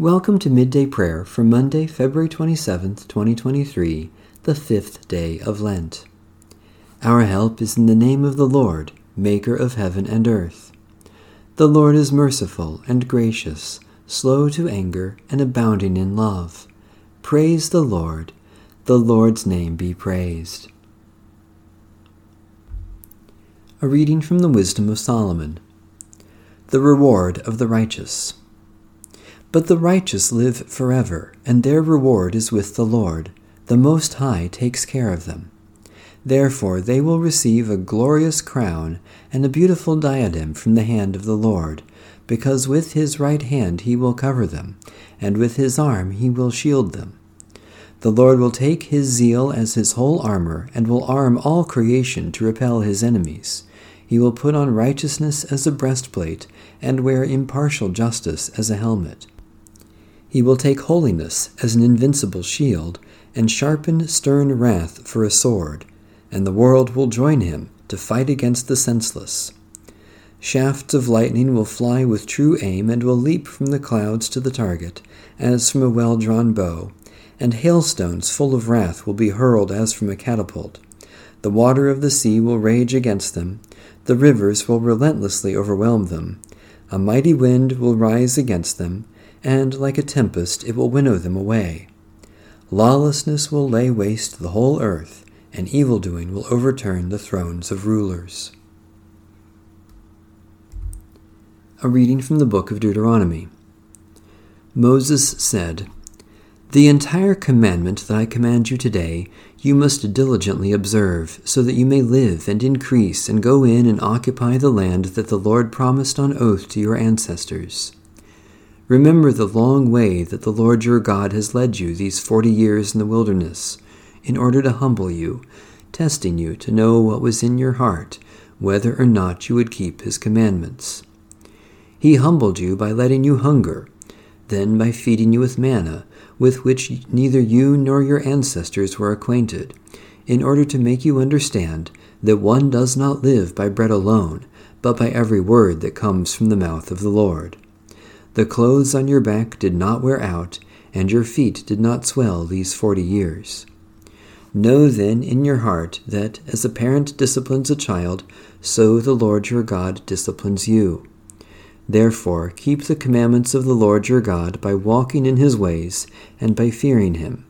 Welcome to Midday Prayer for Monday, February 27th, 2023, the fifth day of Lent. Our help is in the name of the Lord, Maker of heaven and earth. The Lord is merciful and gracious, slow to anger, and abounding in love. Praise the Lord. The Lord's name be praised. A reading from the Wisdom of Solomon. The reward of the righteous. But the righteous live forever, and their reward is with the Lord. The Most High takes care of them. Therefore they will receive a glorious crown and a beautiful diadem from the hand of the Lord, because with his right hand he will cover them, and with his arm he will shield them. The Lord will take his zeal as his whole armor, and will arm all creation to repel his enemies. He will put on righteousness as a breastplate, and wear impartial justice as a helmet. He will take holiness as an invincible shield, and sharpen stern wrath for a sword, and the world will join him to fight against the senseless. Shafts of lightning will fly with true aim and will leap from the clouds to the target, as from a well drawn bow, and hailstones full of wrath will be hurled as from a catapult. The water of the sea will rage against them, the rivers will relentlessly overwhelm them. A mighty wind will rise against them, and like a tempest it will winnow them away. Lawlessness will lay waste the whole earth, and evil doing will overturn the thrones of rulers. A reading from the book of Deuteronomy. Moses said, The entire commandment that I command you today you must diligently observe, so that you may live and increase and go in and occupy the land that the Lord promised on oath to your ancestors. Remember the long way that the Lord your God has led you these forty years in the wilderness, in order to humble you, testing you to know what was in your heart, whether or not you would keep his commandments. He humbled you by letting you hunger, then by feeding you with manna, with which neither you nor your ancestors were acquainted, in order to make you understand that one does not live by bread alone, but by every word that comes from the mouth of the Lord. The clothes on your back did not wear out, and your feet did not swell these forty years. Know then in your heart that, as a parent disciplines a child, so the Lord your God disciplines you. Therefore, keep the commandments of the Lord your God by walking in his ways and by fearing him.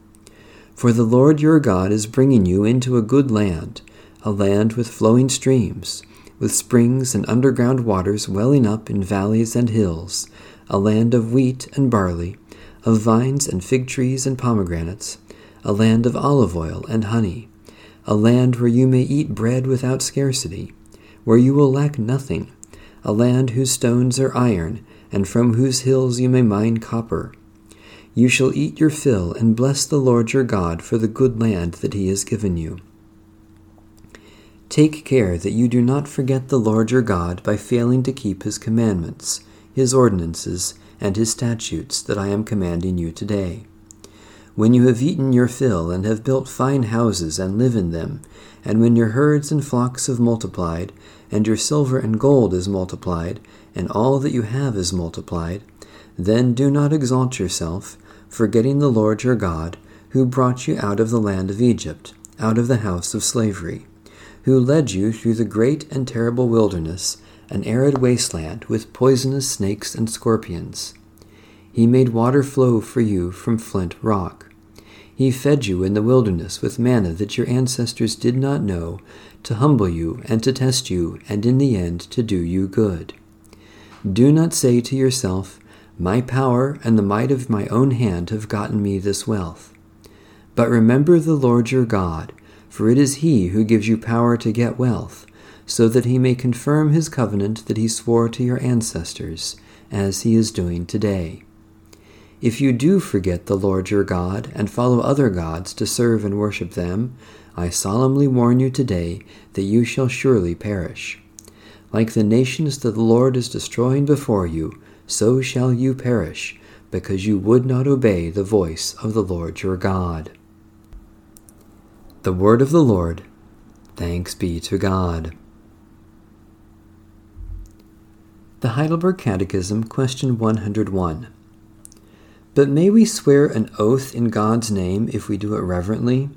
For the Lord your God is bringing you into a good land, a land with flowing streams, with springs and underground waters welling up in valleys and hills a land of wheat and barley, of vines and fig trees and pomegranates, a land of olive oil and honey, a land where you may eat bread without scarcity, where you will lack nothing, a land whose stones are iron, and from whose hills you may mine copper. You shall eat your fill and bless the Lord your God for the good land that he has given you. Take care that you do not forget the Lord your God by failing to keep his commandments his ordinances, and his statutes that I am commanding you today. When you have eaten your fill, and have built fine houses, and live in them, and when your herds and flocks have multiplied, and your silver and gold is multiplied, and all that you have is multiplied, then do not exalt yourself, forgetting the Lord your God, who brought you out of the land of Egypt, out of the house of slavery, who led you through the great and terrible wilderness an arid wasteland with poisonous snakes and scorpions. He made water flow for you from flint rock. He fed you in the wilderness with manna that your ancestors did not know, to humble you and to test you, and in the end to do you good. Do not say to yourself, My power and the might of my own hand have gotten me this wealth. But remember the Lord your God, for it is He who gives you power to get wealth so that he may confirm his covenant that he swore to your ancestors, as he is doing today. If you do forget the Lord your God and follow other gods to serve and worship them, I solemnly warn you today that you shall surely perish. Like the nations that the Lord is destroying before you, so shall you perish, because you would not obey the voice of the Lord your God. The Word of the Lord. Thanks be to God. The Heidelberg Catechism, question 101. But may we swear an oath in God's name if we do it reverently?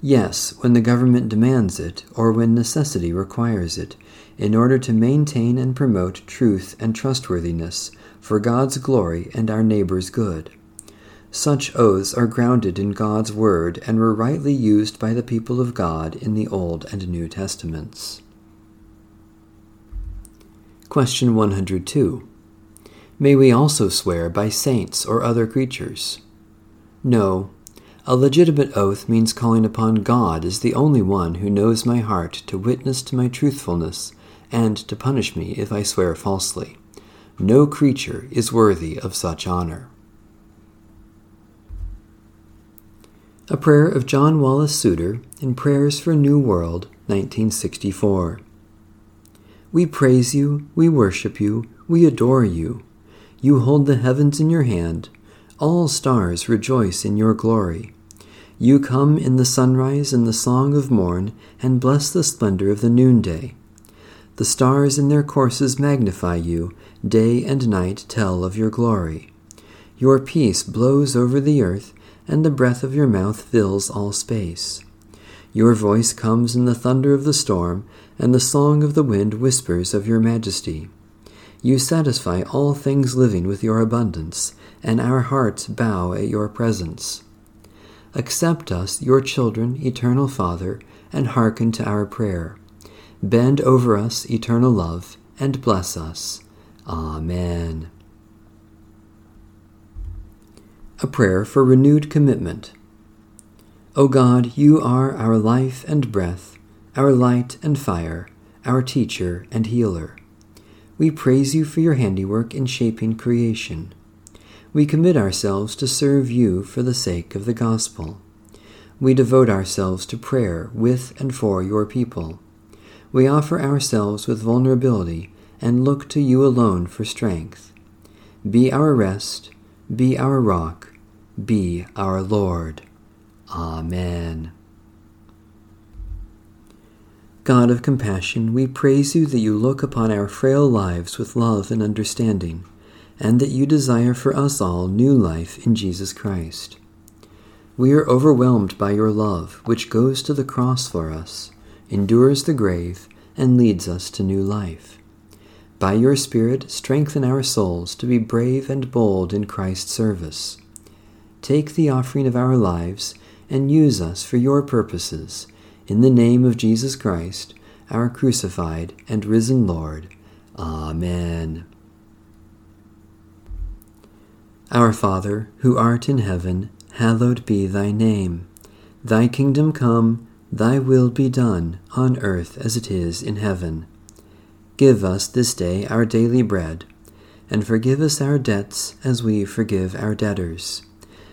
Yes, when the government demands it, or when necessity requires it, in order to maintain and promote truth and trustworthiness for God's glory and our neighbor's good. Such oaths are grounded in God's Word and were rightly used by the people of God in the Old and New Testaments. Question 102. May we also swear by saints or other creatures? No. A legitimate oath means calling upon God as the only one who knows my heart to witness to my truthfulness and to punish me if I swear falsely. No creature is worthy of such honor. A prayer of John Wallace Suter in Prayers for New World, 1964. We praise you, we worship you, we adore you. You hold the heavens in your hand. All stars rejoice in your glory. You come in the sunrise and the song of morn, and bless the splendor of the noonday. The stars in their courses magnify you, day and night tell of your glory. Your peace blows over the earth, and the breath of your mouth fills all space. Your voice comes in the thunder of the storm, and the song of the wind whispers of your majesty. You satisfy all things living with your abundance, and our hearts bow at your presence. Accept us, your children, eternal Father, and hearken to our prayer. Bend over us, eternal love, and bless us. Amen. A prayer for renewed commitment. O God, you are our life and breath, our light and fire, our teacher and healer. We praise you for your handiwork in shaping creation. We commit ourselves to serve you for the sake of the gospel. We devote ourselves to prayer with and for your people. We offer ourselves with vulnerability and look to you alone for strength. Be our rest, be our rock, be our Lord. Amen. God of compassion, we praise you that you look upon our frail lives with love and understanding, and that you desire for us all new life in Jesus Christ. We are overwhelmed by your love, which goes to the cross for us, endures the grave, and leads us to new life. By your Spirit, strengthen our souls to be brave and bold in Christ's service. Take the offering of our lives and use us for your purposes in the name of Jesus Christ, our crucified and risen Lord. Amen. Our Father, who art in heaven, hallowed be thy name. Thy kingdom come, thy will be done, on earth as it is in heaven. Give us this day our daily bread, and forgive us our debts as we forgive our debtors.